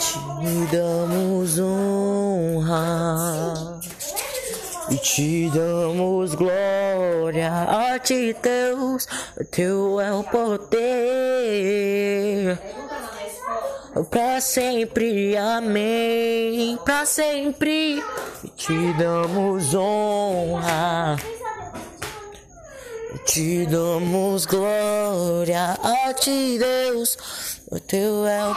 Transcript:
Te damos honra e te damos glória a ti, Deus. Teu é o poder Pra sempre, amém. Pra sempre te damos honra. Te damos glória a ti, Deus. O teu é o